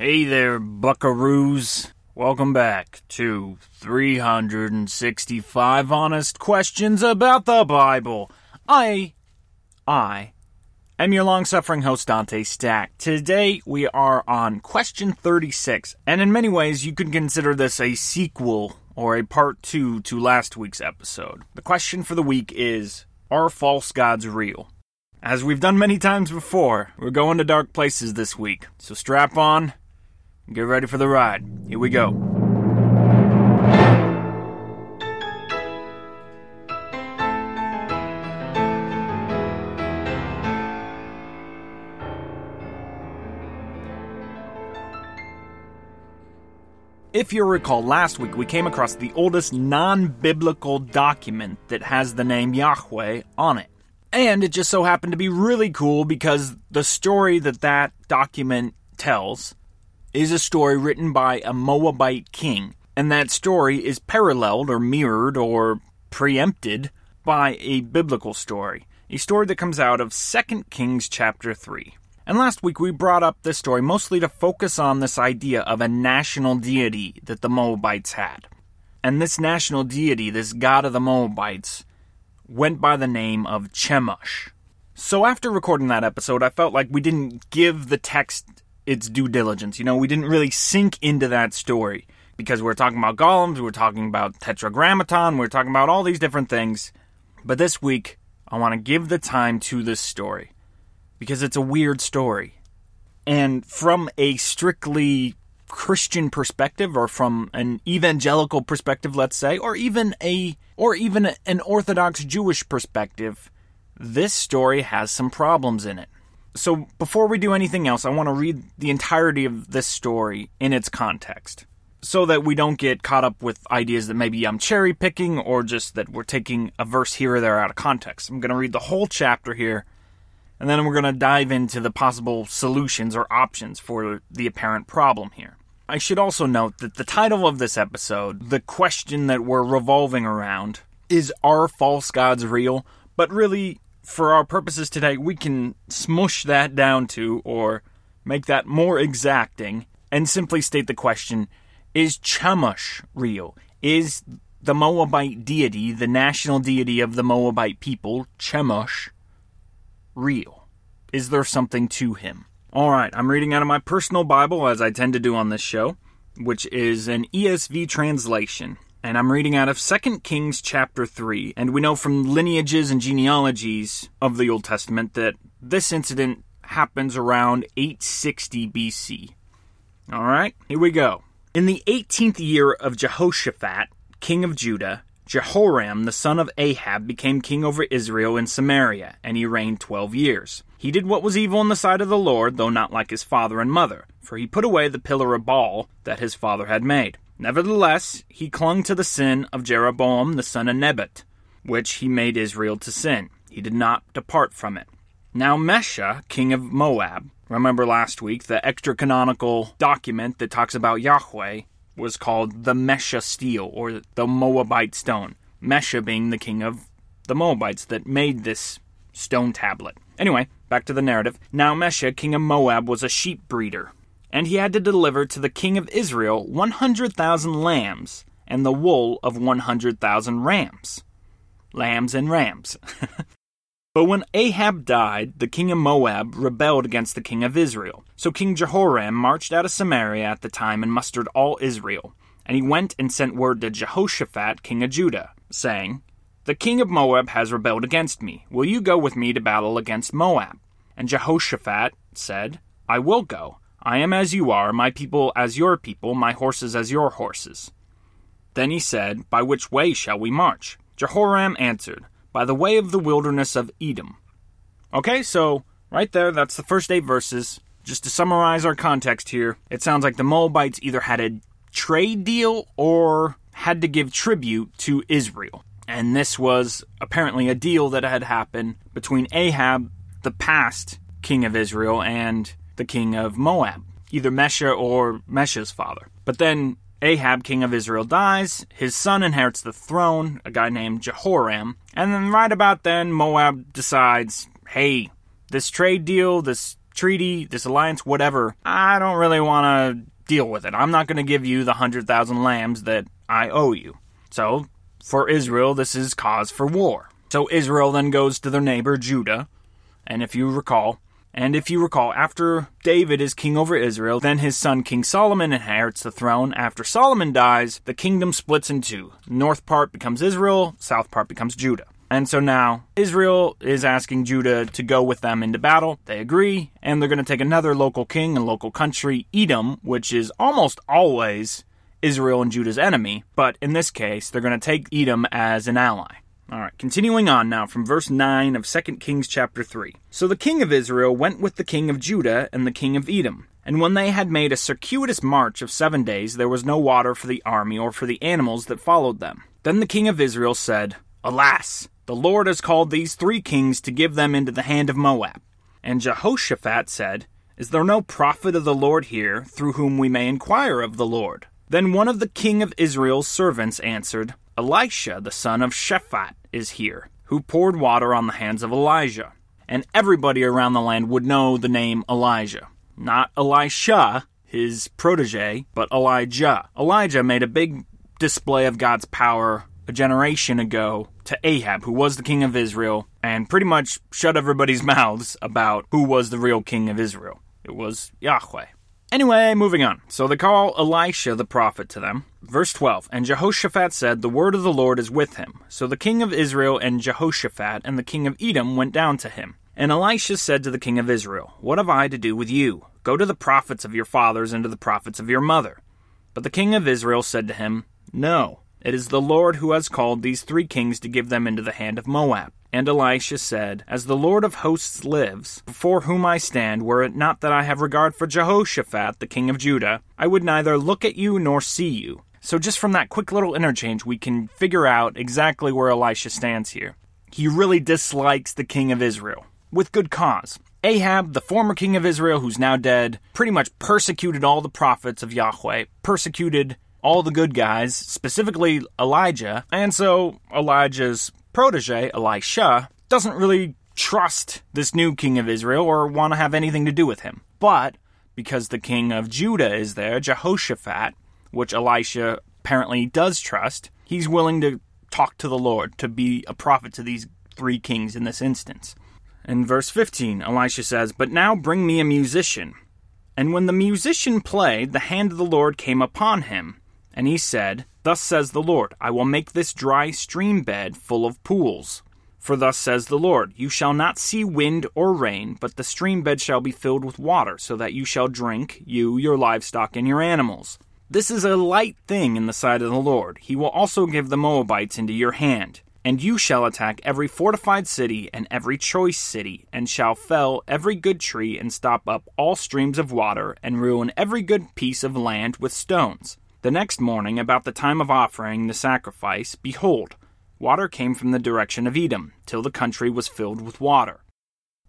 Hey there, buckaroos. Welcome back to 365 honest questions about the Bible. I, I am your long suffering host, Dante Stack. Today we are on question 36, and in many ways you could consider this a sequel or a part two to last week's episode. The question for the week is Are false gods real? As we've done many times before, we're going to dark places this week, so strap on Get ready for the ride. Here we go. If you recall, last week we came across the oldest non biblical document that has the name Yahweh on it. And it just so happened to be really cool because the story that that document tells is a story written by a Moabite king, and that story is paralleled or mirrored or preempted by a biblical story, a story that comes out of 2 Kings chapter 3. And last week we brought up this story mostly to focus on this idea of a national deity that the Moabites had. And this national deity, this god of the Moabites, went by the name of Chemosh. So after recording that episode, I felt like we didn't give the text its due diligence. You know, we didn't really sink into that story because we're talking about golems, we're talking about tetragrammaton, we're talking about all these different things. But this week, I want to give the time to this story because it's a weird story. And from a strictly Christian perspective or from an evangelical perspective, let's say, or even a or even an orthodox Jewish perspective, this story has some problems in it so before we do anything else, I want to read the entirety of this story in its context so that we don't get caught up with ideas that maybe I'm cherry picking or just that we're taking a verse here or there out of context. I'm going to read the whole chapter here and then we're going to dive into the possible solutions or options for the apparent problem here. I should also note that the title of this episode, the question that we're revolving around, is Are false gods real? But really, for our purposes today, we can smush that down to, or make that more exacting, and simply state the question Is Chemosh real? Is the Moabite deity, the national deity of the Moabite people, Chemosh, real? Is there something to him? Alright, I'm reading out of my personal Bible, as I tend to do on this show, which is an ESV translation and I'm reading out of 2 Kings chapter 3. And we know from lineages and genealogies of the Old Testament that this incident happens around 860 BC. All right, here we go. In the 18th year of Jehoshaphat, king of Judah, Jehoram, the son of Ahab, became king over Israel in Samaria, and he reigned 12 years. He did what was evil in the sight of the Lord, though not like his father and mother, for he put away the pillar of Baal that his father had made. Nevertheless, he clung to the sin of Jeroboam the son of Nebat, which he made Israel to sin. He did not depart from it. Now Mesha, king of Moab, remember last week the extra canonical document that talks about Yahweh was called the Mesha stele or the Moabite stone. Mesha being the king of the Moabites that made this stone tablet. Anyway, back to the narrative. Now Mesha, king of Moab, was a sheep breeder and he had to deliver to the king of Israel 100,000 lambs and the wool of 100,000 rams. Lambs and rams. but when Ahab died, the king of Moab rebelled against the king of Israel. So King Jehoram marched out of Samaria at the time and mustered all Israel. And he went and sent word to Jehoshaphat, king of Judah, saying, The king of Moab has rebelled against me. Will you go with me to battle against Moab? And Jehoshaphat said, I will go I am as you are, my people as your people, my horses as your horses. Then he said, By which way shall we march? Jehoram answered, By the way of the wilderness of Edom. Okay, so right there, that's the first eight verses. Just to summarize our context here, it sounds like the Moabites either had a trade deal or had to give tribute to Israel. And this was apparently a deal that had happened between Ahab, the past king of Israel, and the king of Moab, either Mesha or Mesha's father. But then Ahab, king of Israel, dies. His son inherits the throne, a guy named Jehoram. And then, right about then, Moab decides hey, this trade deal, this treaty, this alliance, whatever, I don't really want to deal with it. I'm not going to give you the 100,000 lambs that I owe you. So, for Israel, this is cause for war. So Israel then goes to their neighbor Judah, and if you recall, and if you recall, after David is king over Israel, then his son King Solomon inherits the throne. After Solomon dies, the kingdom splits in two. North part becomes Israel, south part becomes Judah. And so now Israel is asking Judah to go with them into battle. They agree, and they're going to take another local king and local country, Edom, which is almost always Israel and Judah's enemy. But in this case, they're going to take Edom as an ally. All right, continuing on now from verse 9 of 2 Kings chapter 3. So the king of Israel went with the king of Judah and the king of Edom. And when they had made a circuitous march of seven days, there was no water for the army or for the animals that followed them. Then the king of Israel said, Alas, the Lord has called these three kings to give them into the hand of Moab. And Jehoshaphat said, Is there no prophet of the Lord here, through whom we may inquire of the Lord? Then one of the king of Israel's servants answered, Elisha, the son of Shaphat, is here, who poured water on the hands of Elijah. And everybody around the land would know the name Elijah. Not Elisha, his protege, but Elijah. Elijah made a big display of God's power a generation ago to Ahab, who was the king of Israel, and pretty much shut everybody's mouths about who was the real king of Israel. It was Yahweh. Anyway, moving on. So they call Elisha the prophet to them. Verse 12 And Jehoshaphat said, The word of the Lord is with him. So the king of Israel and Jehoshaphat and the king of Edom went down to him. And Elisha said to the king of Israel, What have I to do with you? Go to the prophets of your fathers and to the prophets of your mother. But the king of Israel said to him, No, it is the Lord who has called these three kings to give them into the hand of Moab. And Elisha said, As the Lord of hosts lives, before whom I stand, were it not that I have regard for Jehoshaphat, the king of Judah, I would neither look at you nor see you. So, just from that quick little interchange, we can figure out exactly where Elisha stands here. He really dislikes the king of Israel, with good cause. Ahab, the former king of Israel, who's now dead, pretty much persecuted all the prophets of Yahweh, persecuted all the good guys, specifically Elijah, and so Elijah's protege, Elisha, doesn't really trust this new king of Israel or want to have anything to do with him. But because the king of Judah is there, Jehoshaphat, which Elisha apparently does trust, he's willing to talk to the Lord, to be a prophet to these three kings in this instance. In verse 15, Elisha says, But now bring me a musician. And when the musician played, the hand of the Lord came upon him. And he said, Thus says the Lord, I will make this dry stream bed full of pools. For thus says the Lord, You shall not see wind or rain, but the stream bed shall be filled with water, so that you shall drink, you, your livestock, and your animals. This is a light thing in the sight of the Lord. He will also give the Moabites into your hand. And you shall attack every fortified city and every choice city, and shall fell every good tree, and stop up all streams of water, and ruin every good piece of land with stones. The next morning, about the time of offering the sacrifice, behold, water came from the direction of Edom, till the country was filled with water.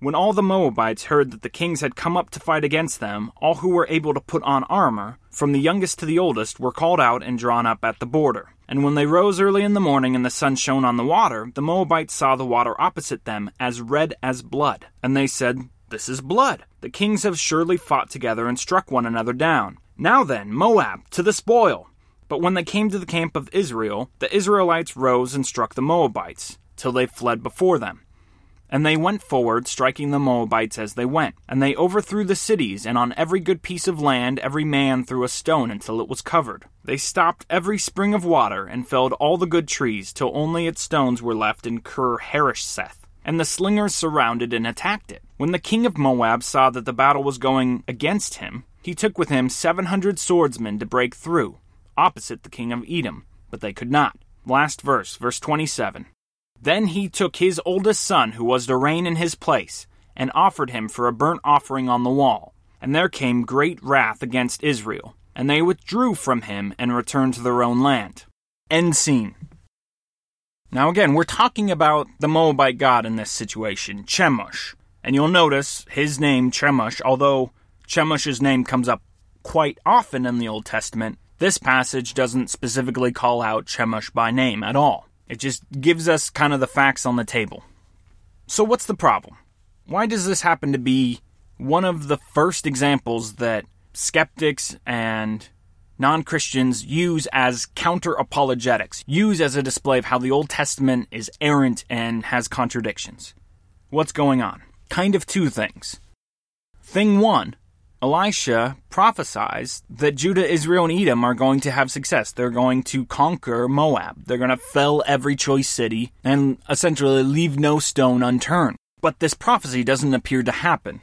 When all the Moabites heard that the kings had come up to fight against them, all who were able to put on armor, from the youngest to the oldest, were called out and drawn up at the border. And when they rose early in the morning and the sun shone on the water, the Moabites saw the water opposite them as red as blood. And they said, This is blood. The kings have surely fought together and struck one another down. Now then, Moab, to the spoil! But when they came to the camp of Israel, the Israelites rose and struck the Moabites, till they fled before them. And they went forward, striking the Moabites as they went. And they overthrew the cities, and on every good piece of land every man threw a stone until it was covered. They stopped every spring of water, and felled all the good trees, till only its stones were left in Kir Hareseth. And the slingers surrounded and attacked it. When the king of Moab saw that the battle was going against him, he took with him seven hundred swordsmen to break through, opposite the king of Edom, but they could not. Last verse, verse 27. Then he took his oldest son, who was to reign in his place, and offered him for a burnt offering on the wall. And there came great wrath against Israel, and they withdrew from him and returned to their own land. End scene. Now, again, we're talking about the Moabite god in this situation, Chemosh. And you'll notice his name, Chemosh, although Chemosh's name comes up quite often in the Old Testament. This passage doesn't specifically call out Chemosh by name at all. It just gives us kind of the facts on the table. So, what's the problem? Why does this happen to be one of the first examples that skeptics and non Christians use as counter apologetics, use as a display of how the Old Testament is errant and has contradictions. What's going on? Kind of two things. Thing one Elisha prophesies that Judah, Israel, and Edom are going to have success. They're going to conquer Moab. They're going to fell every choice city and essentially leave no stone unturned. But this prophecy doesn't appear to happen.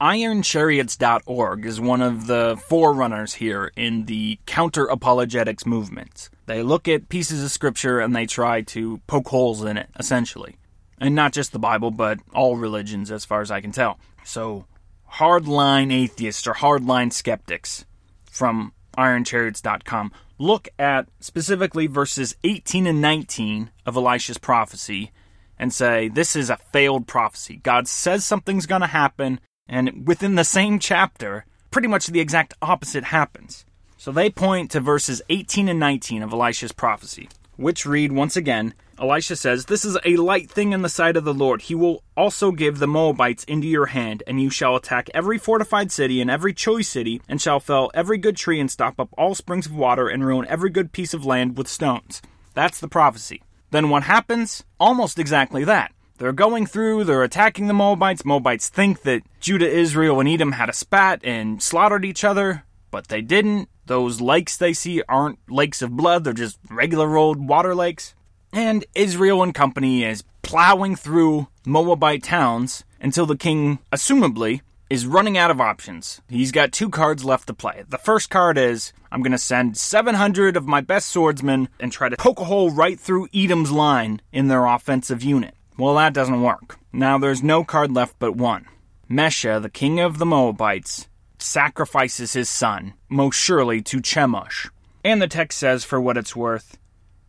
IronChariots.org is one of the forerunners here in the counter apologetics movement. They look at pieces of scripture and they try to poke holes in it, essentially. And not just the Bible, but all religions, as far as I can tell. So, hardline atheists or hardline skeptics from IronChariots.com look at specifically verses 18 and 19 of Elisha's prophecy and say, This is a failed prophecy. God says something's going to happen, and within the same chapter, pretty much the exact opposite happens. So they point to verses 18 and 19 of Elisha's prophecy, which read once again Elisha says, This is a light thing in the sight of the Lord. He will also give the Moabites into your hand, and you shall attack every fortified city and every choice city, and shall fell every good tree and stop up all springs of water, and ruin every good piece of land with stones. That's the prophecy. Then what happens? Almost exactly that. They're going through, they're attacking the Moabites. Moabites think that Judah, Israel, and Edom had a spat and slaughtered each other, but they didn't. Those lakes they see aren't lakes of blood, they're just regular old water lakes. And Israel and company is plowing through Moabite towns until the king, assumably, is running out of options. He's got two cards left to play. The first card is I'm going to send 700 of my best swordsmen and try to poke a hole right through Edom's line in their offensive unit. Well, that doesn't work. Now there's no card left but one. Mesha, the king of the Moabites, sacrifices his son, most surely to Chemosh. And the text says, for what it's worth,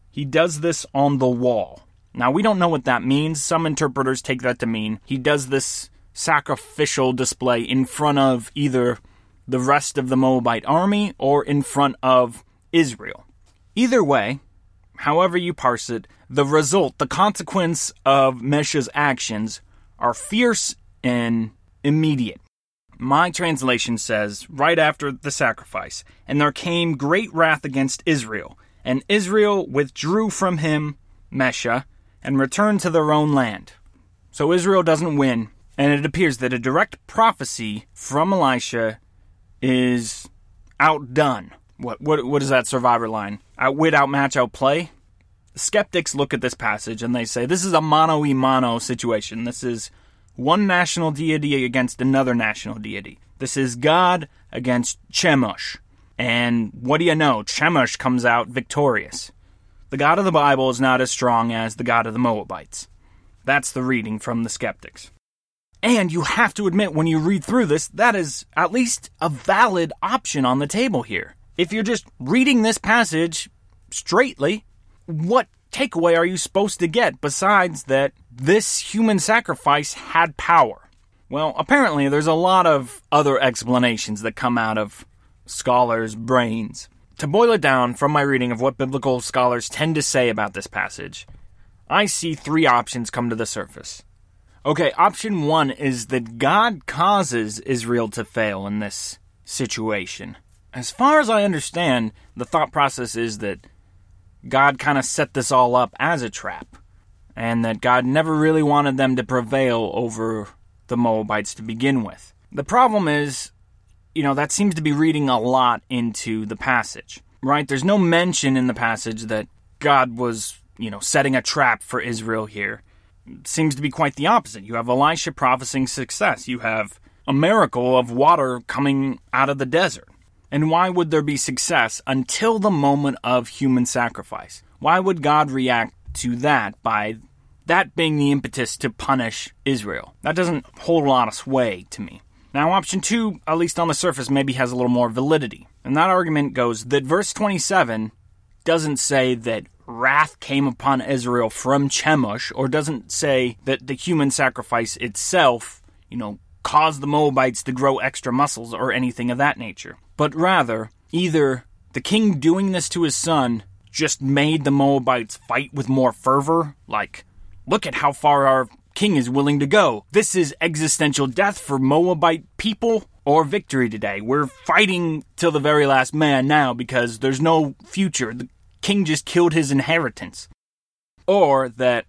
he does this on the wall. Now, we don't know what that means. Some interpreters take that to mean he does this sacrificial display in front of either the rest of the Moabite army or in front of Israel. Either way, however you parse it, the result, the consequence of Mesha's actions are fierce and immediate. My translation says, right after the sacrifice, and there came great wrath against Israel, and Israel withdrew from him, Mesha, and returned to their own land. So Israel doesn't win, and it appears that a direct prophecy from Elisha is outdone. What what what is that survivor line? Outwit, outmatch, outplay? Skeptics look at this passage and they say this is a mano y mano situation. This is one national deity against another national deity. This is God against Chemosh. And what do you know? Chemosh comes out victorious. The God of the Bible is not as strong as the God of the Moabites. That's the reading from the skeptics. And you have to admit, when you read through this, that is at least a valid option on the table here. If you're just reading this passage straightly, what takeaway are you supposed to get besides that this human sacrifice had power? Well, apparently, there's a lot of other explanations that come out of scholars' brains. To boil it down from my reading of what biblical scholars tend to say about this passage, I see three options come to the surface. Okay, option one is that God causes Israel to fail in this situation. As far as I understand, the thought process is that God kind of set this all up as a trap, and that God never really wanted them to prevail over the Moabites to begin with. The problem is, you know, that seems to be reading a lot into the passage, right? There's no mention in the passage that God was, you know, setting a trap for Israel here. It seems to be quite the opposite. You have Elisha prophesying success. You have a miracle of water coming out of the desert. And why would there be success until the moment of human sacrifice? Why would God react to that by that being the impetus to punish Israel? That doesn't hold a lot of sway to me. Now, option two, at least on the surface, maybe has a little more validity. And that argument goes that verse 27 doesn't say that wrath came upon Israel from Chemosh, or doesn't say that the human sacrifice itself, you know, caused the Moabites to grow extra muscles or anything of that nature. But rather, either the king doing this to his son just made the Moabites fight with more fervor, like, look at how far our king is willing to go. This is existential death for Moabite people or victory today. We're fighting till the very last man now because there's no future. The king just killed his inheritance. Or that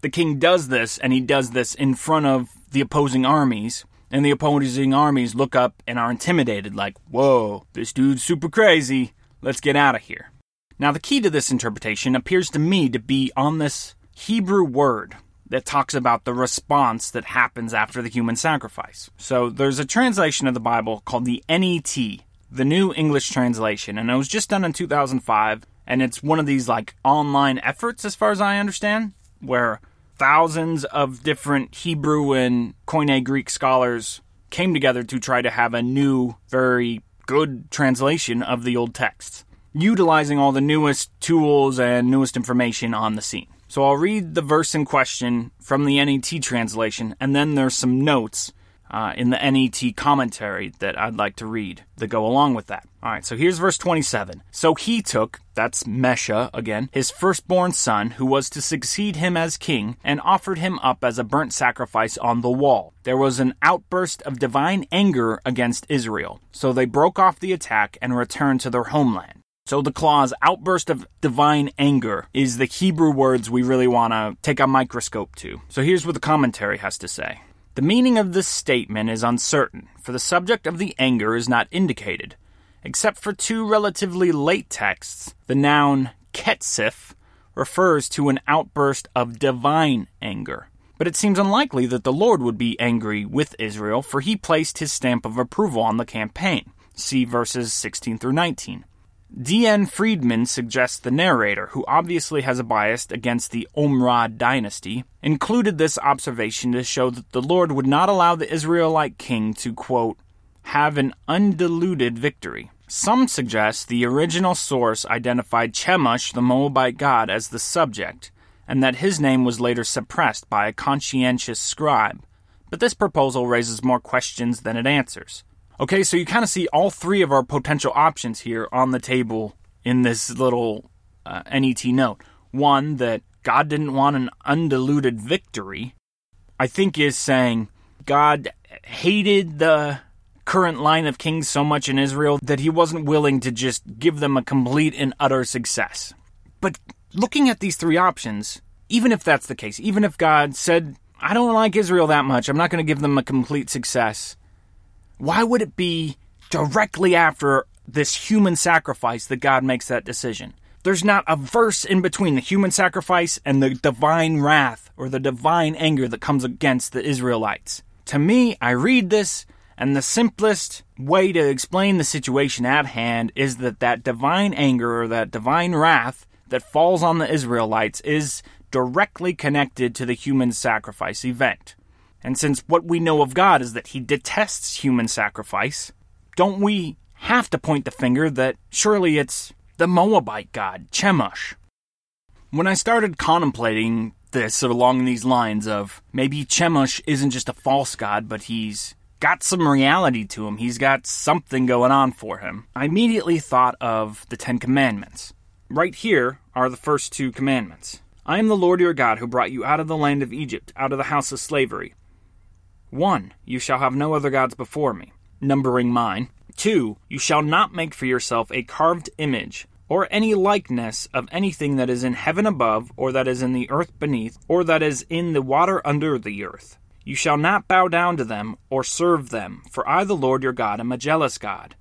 the king does this and he does this in front of the opposing armies and the opposing armies look up and are intimidated, like, whoa, this dude's super crazy, let's get out of here. Now, the key to this interpretation appears to me to be on this Hebrew word that talks about the response that happens after the human sacrifice. So, there's a translation of the Bible called the NET, the New English Translation, and it was just done in 2005, and it's one of these like online efforts, as far as I understand, where thousands of different Hebrew and Koine Greek scholars came together to try to have a new, very good translation of the old texts, utilizing all the newest tools and newest information on the scene. So I'll read the verse in question from the NET translation, and then there's some notes uh, in the NET commentary that I'd like to read that go along with that. All right, so here's verse 27. So he took, that's Mesha again, his firstborn son, who was to succeed him as king, and offered him up as a burnt sacrifice on the wall. There was an outburst of divine anger against Israel, so they broke off the attack and returned to their homeland. So the clause outburst of divine anger is the Hebrew words we really want to take a microscope to. So here's what the commentary has to say. The meaning of this statement is uncertain, for the subject of the anger is not indicated. Except for two relatively late texts, the noun ketzif refers to an outburst of divine anger. But it seems unlikely that the Lord would be angry with Israel, for he placed his stamp of approval on the campaign. See verses 16 through 19. D.N. Freedman suggests the narrator, who obviously has a bias against the Omride dynasty, included this observation to show that the Lord would not allow the Israelite king to, quote, have an undiluted victory. Some suggest the original source identified Chemosh, the Moabite god, as the subject, and that his name was later suppressed by a conscientious scribe. But this proposal raises more questions than it answers. Okay, so you kind of see all three of our potential options here on the table in this little uh, NET note. One, that God didn't want an undiluted victory, I think is saying God hated the current line of kings so much in Israel that he wasn't willing to just give them a complete and utter success. But looking at these three options, even if that's the case, even if God said, I don't like Israel that much, I'm not going to give them a complete success why would it be directly after this human sacrifice that God makes that decision? There's not a verse in between the human sacrifice and the divine wrath or the divine anger that comes against the Israelites. To me, I read this, and the simplest way to explain the situation at hand is that that divine anger or that divine wrath that falls on the Israelites is directly connected to the human sacrifice event. And since what we know of God is that he detests human sacrifice, don't we have to point the finger that surely it's the Moabite god, Chemosh? When I started contemplating this along these lines of maybe Chemosh isn't just a false god, but he's got some reality to him, he's got something going on for him, I immediately thought of the Ten Commandments. Right here are the first two commandments. I am the Lord your God who brought you out of the land of Egypt, out of the house of slavery. 1. You shall have no other gods before me, numbering mine. 2. You shall not make for yourself a carved image, or any likeness of anything that is in heaven above, or that is in the earth beneath, or that is in the water under the earth. You shall not bow down to them, or serve them, for I, the Lord your God, am a jealous God.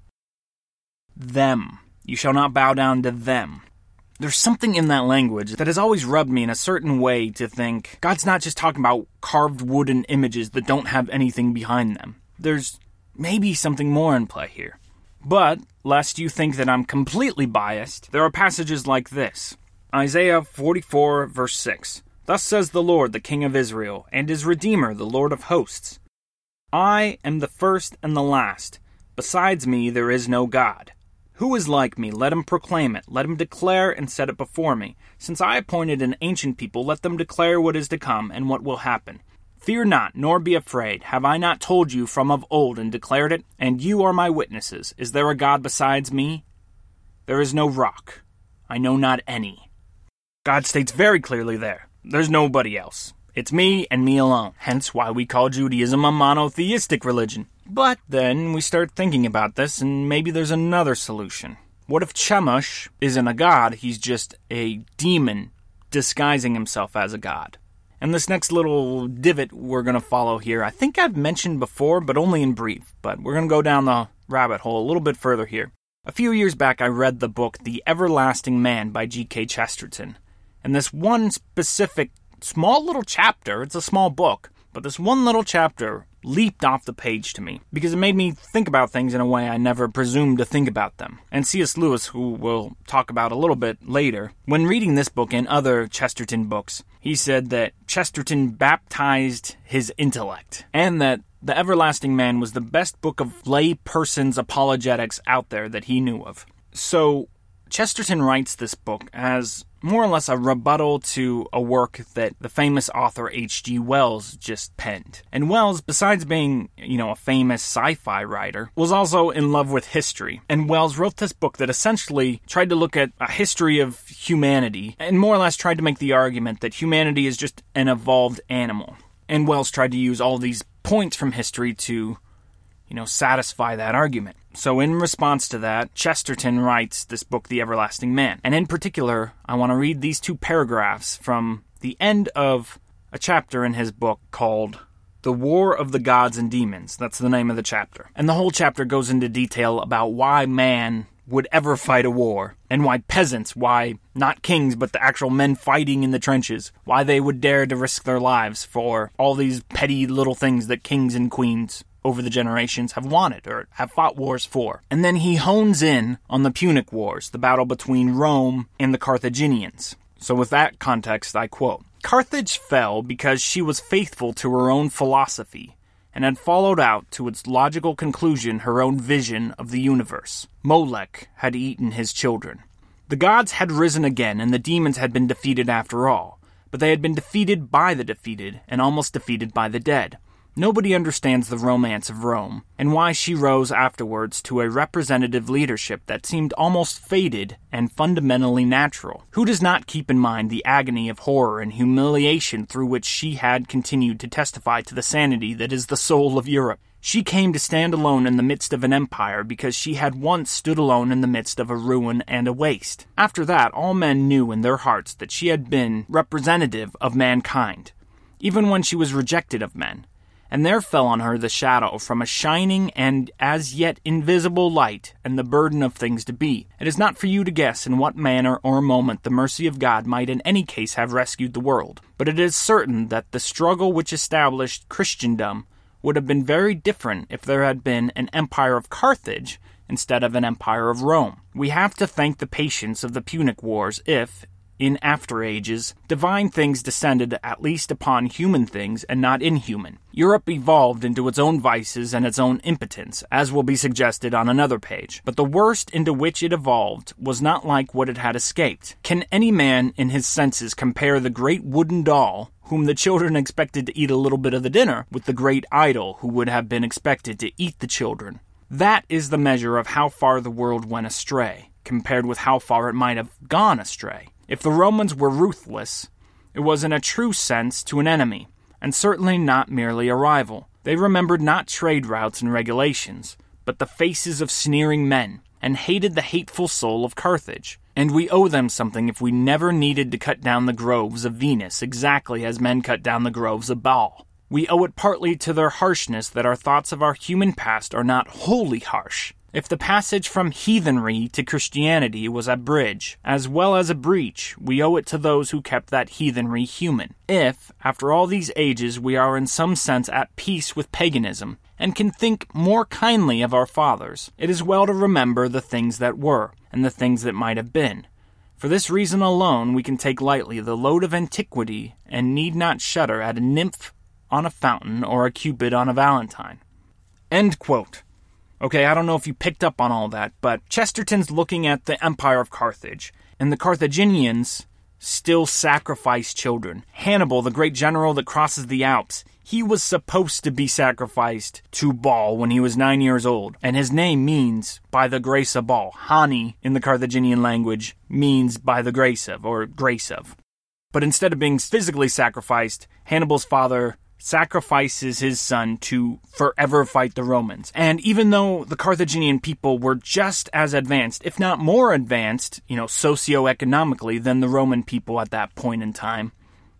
Them. You shall not bow down to them. There's something in that language that has always rubbed me in a certain way to think God's not just talking about carved wooden images that don't have anything behind them. There's maybe something more in play here. But, lest you think that I'm completely biased, there are passages like this Isaiah 44, verse 6. Thus says the Lord, the King of Israel, and his Redeemer, the Lord of hosts I am the first and the last. Besides me, there is no God. Who is like me? Let him proclaim it. Let him declare and set it before me. Since I appointed an ancient people, let them declare what is to come and what will happen. Fear not, nor be afraid. Have I not told you from of old and declared it? And you are my witnesses. Is there a God besides me? There is no rock. I know not any. God states very clearly there there's nobody else. It's me and me alone, hence why we call Judaism a monotheistic religion. But then we start thinking about this, and maybe there's another solution. What if Chemosh isn't a god, he's just a demon disguising himself as a god? And this next little divot we're going to follow here, I think I've mentioned before, but only in brief. But we're going to go down the rabbit hole a little bit further here. A few years back, I read the book The Everlasting Man by G.K. Chesterton. And this one specific small little chapter, it's a small book, but this one little chapter leaped off the page to me because it made me think about things in a way I never presumed to think about them. And C.S. Lewis, who we'll talk about a little bit later, when reading this book and other Chesterton books, he said that Chesterton baptized his intellect and that The Everlasting Man was the best book of lay person's apologetics out there that he knew of. So, Chesterton writes this book as more or less a rebuttal to a work that the famous author H.G. Wells just penned. And Wells, besides being, you know, a famous sci fi writer, was also in love with history. And Wells wrote this book that essentially tried to look at a history of humanity and more or less tried to make the argument that humanity is just an evolved animal. And Wells tried to use all these points from history to you know, satisfy that argument. So, in response to that, Chesterton writes this book, The Everlasting Man. And in particular, I want to read these two paragraphs from the end of a chapter in his book called The War of the Gods and Demons. That's the name of the chapter. And the whole chapter goes into detail about why man would ever fight a war, and why peasants, why not kings, but the actual men fighting in the trenches, why they would dare to risk their lives for all these petty little things that kings and queens over the generations have wanted or have fought wars for. And then he hones in on the Punic Wars, the battle between Rome and the Carthaginians. So, with that context, I quote Carthage fell because she was faithful to her own philosophy and had followed out to its logical conclusion her own vision of the universe. Molech had eaten his children. The gods had risen again, and the demons had been defeated after all, but they had been defeated by the defeated, and almost defeated by the dead. Nobody understands the romance of Rome, and why she rose afterwards to a representative leadership that seemed almost faded and fundamentally natural. Who does not keep in mind the agony of horror and humiliation through which she had continued to testify to the sanity that is the soul of Europe? She came to stand alone in the midst of an empire because she had once stood alone in the midst of a ruin and a waste. After that, all men knew in their hearts that she had been representative of mankind, even when she was rejected of men and there fell on her the shadow from a shining and as yet invisible light and the burden of things to be. It is not for you to guess in what manner or moment the mercy of God might in any case have rescued the world, but it is certain that the struggle which established Christendom would have been very different if there had been an empire of Carthage instead of an empire of Rome. We have to thank the patience of the Punic Wars if, in after ages, divine things descended at least upon human things and not inhuman. Europe evolved into its own vices and its own impotence, as will be suggested on another page. But the worst into which it evolved was not like what it had escaped. Can any man in his senses compare the great wooden doll whom the children expected to eat a little bit of the dinner, with the great idol who would have been expected to eat the children? That is the measure of how far the world went astray, compared with how far it might have gone astray. If the Romans were ruthless, it was in a true sense to an enemy, and certainly not merely a rival. They remembered not trade routes and regulations, but the faces of sneering men, and hated the hateful soul of Carthage. And we owe them something if we never needed to cut down the groves of Venus exactly as men cut down the groves of Baal. We owe it partly to their harshness that our thoughts of our human past are not wholly harsh, if the passage from heathenry to Christianity was a bridge, as well as a breach, we owe it to those who kept that heathenry human. If, after all these ages, we are in some sense at peace with paganism, and can think more kindly of our fathers, it is well to remember the things that were, and the things that might have been. For this reason alone, we can take lightly the load of antiquity, and need not shudder at a nymph on a fountain or a cupid on a valentine. Okay, I don't know if you picked up on all that, but Chesterton's looking at the Empire of Carthage, and the Carthaginians still sacrifice children. Hannibal, the great general that crosses the Alps, he was supposed to be sacrificed to Baal when he was nine years old, and his name means by the grace of Baal. Hani in the Carthaginian language means by the grace of, or grace of. But instead of being physically sacrificed, Hannibal's father sacrifices his son to forever fight the Romans. And even though the Carthaginian people were just as advanced, if not more advanced, you know, socioeconomically than the Roman people at that point in time,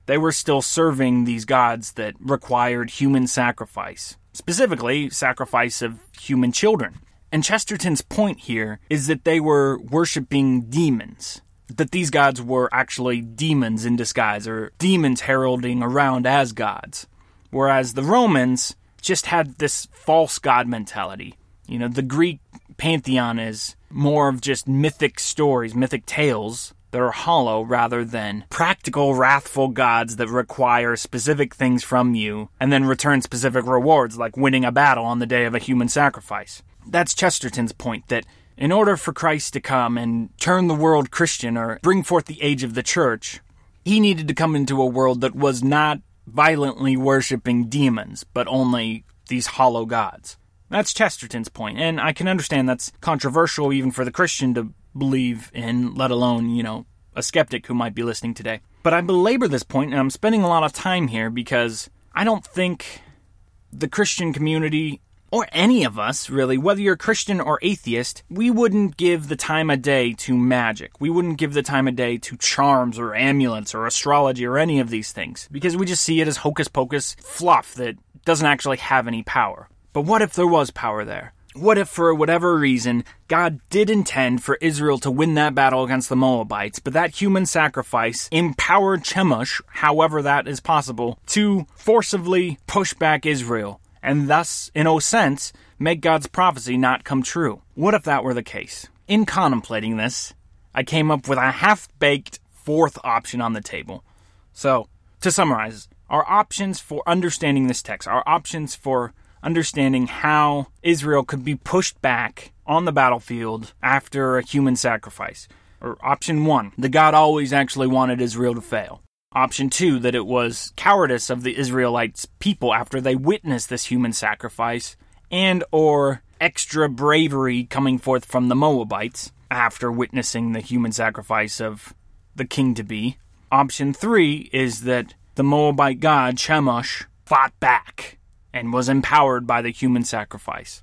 they were still serving these gods that required human sacrifice, specifically, sacrifice of human children. And Chesterton's point here is that they were worshiping demons. That these gods were actually demons in disguise, or demons heralding around as gods. Whereas the Romans just had this false god mentality. You know, the Greek pantheon is more of just mythic stories, mythic tales that are hollow rather than practical, wrathful gods that require specific things from you and then return specific rewards, like winning a battle on the day of a human sacrifice. That's Chesterton's point that in order for Christ to come and turn the world Christian or bring forth the age of the church, he needed to come into a world that was not violently worshipping demons, but only these hollow gods. That's Chesterton's point, and I can understand that's controversial even for the Christian to believe in, let alone, you know, a skeptic who might be listening today. But I belabor this point, and I'm spending a lot of time here because I don't think the Christian community or any of us, really, whether you're Christian or atheist, we wouldn't give the time of day to magic. We wouldn't give the time of day to charms or amulets or astrology or any of these things because we just see it as hocus pocus fluff that doesn't actually have any power. But what if there was power there? What if, for whatever reason, God did intend for Israel to win that battle against the Moabites, but that human sacrifice empowered Chemosh, however that is possible, to forcibly push back Israel? And thus, in a sense, make God's prophecy not come true. What if that were the case? In contemplating this, I came up with a half baked fourth option on the table. So, to summarize, our options for understanding this text, our options for understanding how Israel could be pushed back on the battlefield after a human sacrifice. Or option one, the God always actually wanted Israel to fail. Option two, that it was cowardice of the Israelites people after they witnessed this human sacrifice, and or extra bravery coming forth from the Moabites after witnessing the human sacrifice of the king to be. Option three is that the Moabite god Chemosh fought back and was empowered by the human sacrifice.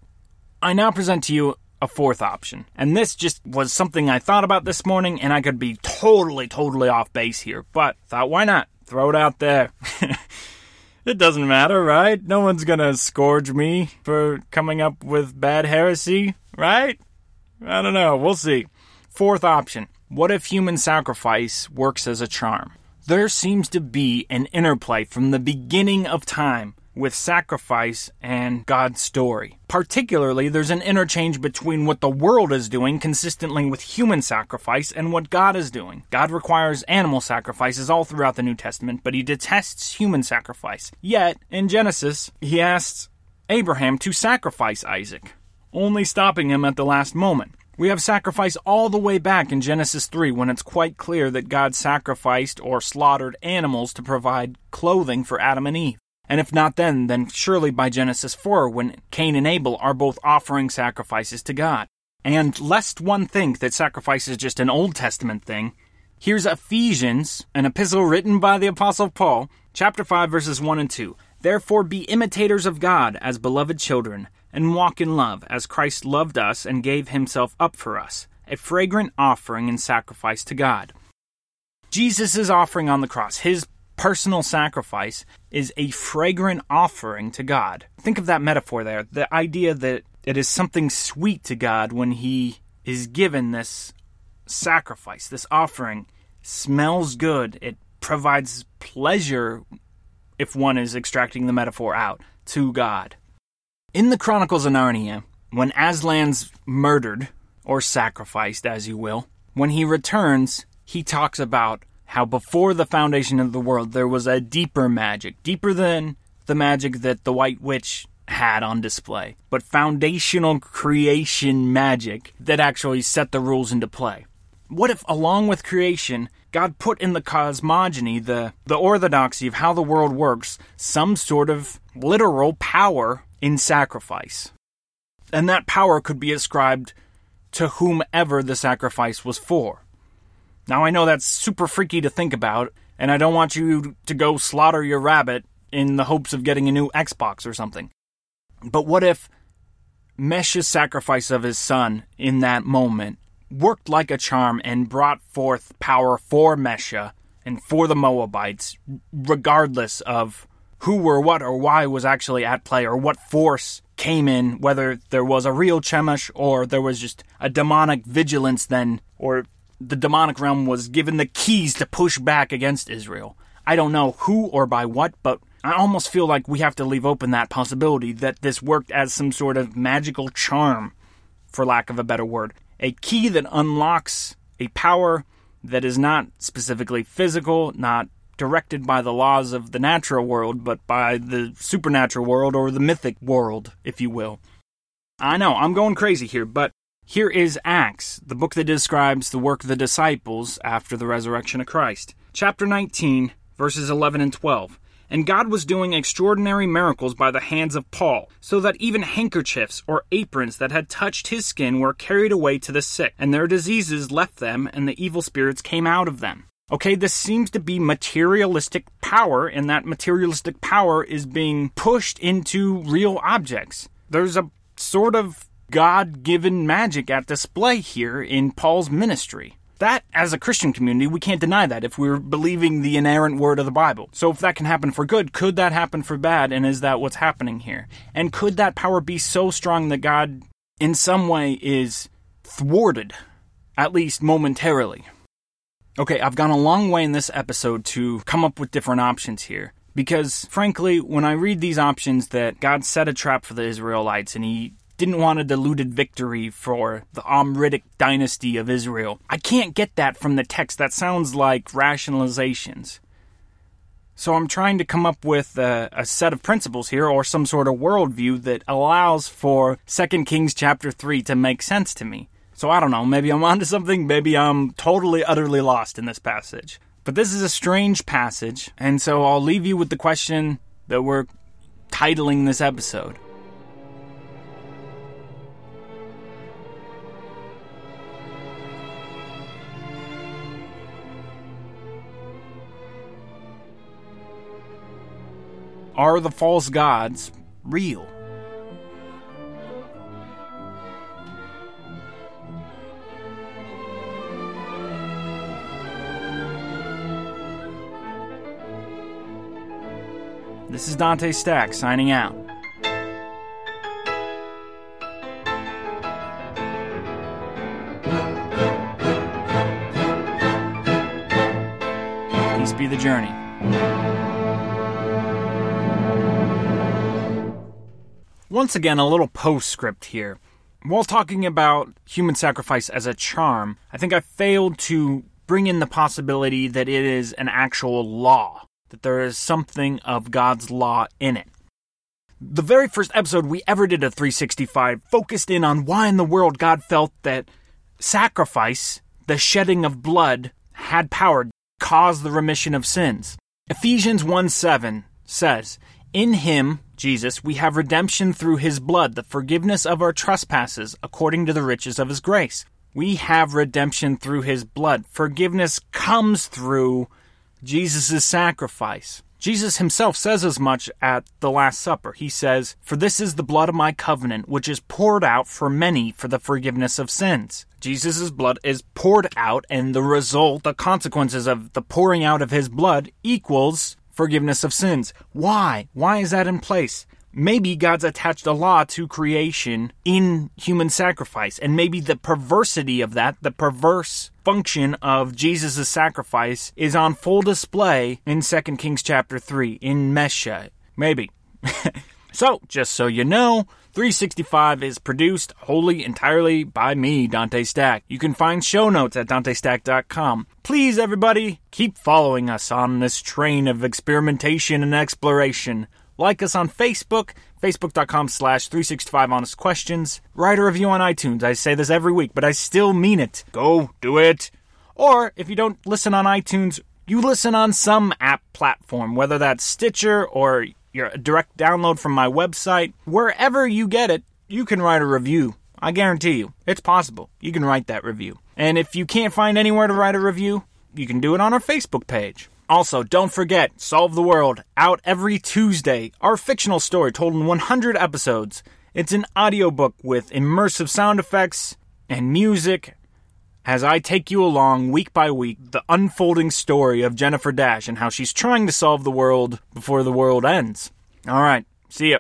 I now present to you a fourth option. And this just was something I thought about this morning, and I could be totally, totally off base here, but thought, why not? Throw it out there. it doesn't matter, right? No one's gonna scourge me for coming up with bad heresy, right? I don't know. We'll see. Fourth option What if human sacrifice works as a charm? There seems to be an interplay from the beginning of time with sacrifice and God's story. Particularly, there's an interchange between what the world is doing consistently with human sacrifice and what God is doing. God requires animal sacrifices all throughout the New Testament, but he detests human sacrifice. Yet, in Genesis, he asks Abraham to sacrifice Isaac, only stopping him at the last moment. We have sacrifice all the way back in Genesis 3 when it's quite clear that God sacrificed or slaughtered animals to provide clothing for Adam and Eve. And if not then, then surely by Genesis 4, when Cain and Abel are both offering sacrifices to God. And lest one think that sacrifice is just an Old Testament thing, here's Ephesians, an epistle written by the Apostle Paul, chapter 5, verses 1 and 2. Therefore be imitators of God as beloved children, and walk in love, as Christ loved us and gave himself up for us, a fragrant offering and sacrifice to God. Jesus' offering on the cross, his personal sacrifice is a fragrant offering to God. Think of that metaphor there. The idea that it is something sweet to God when He is given this sacrifice, this offering, smells good. It provides pleasure, if one is extracting the metaphor out, to God. In the Chronicles of Narnia, when Aslan's murdered, or sacrificed, as you will, when he returns, he talks about how before the foundation of the world there was a deeper magic, deeper than the magic that the White Witch had on display, but foundational creation magic that actually set the rules into play. What if, along with creation, God put in the cosmogony, the, the orthodoxy of how the world works, some sort of literal power in sacrifice? And that power could be ascribed to whomever the sacrifice was for. Now, I know that's super freaky to think about, and I don't want you to go slaughter your rabbit in the hopes of getting a new Xbox or something. But what if Mesha's sacrifice of his son in that moment worked like a charm and brought forth power for Mesha and for the Moabites, regardless of who or what or why was actually at play or what force came in, whether there was a real Chemosh or there was just a demonic vigilance then, or the demonic realm was given the keys to push back against Israel. I don't know who or by what, but I almost feel like we have to leave open that possibility that this worked as some sort of magical charm, for lack of a better word. A key that unlocks a power that is not specifically physical, not directed by the laws of the natural world, but by the supernatural world or the mythic world, if you will. I know, I'm going crazy here, but here is Acts, the book that describes the work of the disciples after the resurrection of Christ. Chapter 19, verses 11 and 12. And God was doing extraordinary miracles by the hands of Paul, so that even handkerchiefs or aprons that had touched his skin were carried away to the sick, and their diseases left them, and the evil spirits came out of them. Okay, this seems to be materialistic power, and that materialistic power is being pushed into real objects. There's a sort of God given magic at display here in Paul's ministry. That, as a Christian community, we can't deny that if we're believing the inerrant word of the Bible. So, if that can happen for good, could that happen for bad? And is that what's happening here? And could that power be so strong that God, in some way, is thwarted, at least momentarily? Okay, I've gone a long way in this episode to come up with different options here. Because, frankly, when I read these options that God set a trap for the Israelites and he didn't want a diluted victory for the Omridic dynasty of Israel. I can't get that from the text. That sounds like rationalizations. So I'm trying to come up with a, a, set of principles here or some sort of worldview that allows for 2 Kings chapter 3 to make sense to me. So I don't know, maybe I'm onto something, maybe I'm totally, utterly lost in this passage. But this is a strange passage, and so I'll leave you with the question that we're titling this episode. Are the false gods real? This is Dante Stack signing out. Peace be the journey. Once again, a little postscript here. While talking about human sacrifice as a charm, I think I failed to bring in the possibility that it is an actual law, that there is something of God's law in it. The very first episode we ever did of 365 focused in on why in the world God felt that sacrifice, the shedding of blood, had power, caused the remission of sins. Ephesians 1 7 says, In him, Jesus, we have redemption through his blood, the forgiveness of our trespasses, according to the riches of his grace. We have redemption through his blood. Forgiveness comes through Jesus' sacrifice. Jesus himself says as much at the Last Supper. He says, For this is the blood of my covenant, which is poured out for many for the forgiveness of sins. Jesus' blood is poured out, and the result, the consequences of the pouring out of his blood equals forgiveness of sins. Why? Why is that in place? Maybe God's attached a law to creation in human sacrifice, and maybe the perversity of that, the perverse function of Jesus' sacrifice, is on full display in 2 Kings chapter 3 in Mesha. Maybe. so, just so you know, 365 is produced wholly entirely by me, Dante Stack. You can find show notes at dantestack.com. Please, everybody, keep following us on this train of experimentation and exploration. Like us on Facebook, facebook.com slash 365 honest questions. Write a review on iTunes. I say this every week, but I still mean it. Go do it. Or if you don't listen on iTunes, you listen on some app platform, whether that's Stitcher or your direct download from my website. Wherever you get it, you can write a review I guarantee you, it's possible. You can write that review. And if you can't find anywhere to write a review, you can do it on our Facebook page. Also, don't forget Solve the World, out every Tuesday. Our fictional story told in 100 episodes. It's an audiobook with immersive sound effects and music as I take you along week by week the unfolding story of Jennifer Dash and how she's trying to solve the world before the world ends. All right, see ya.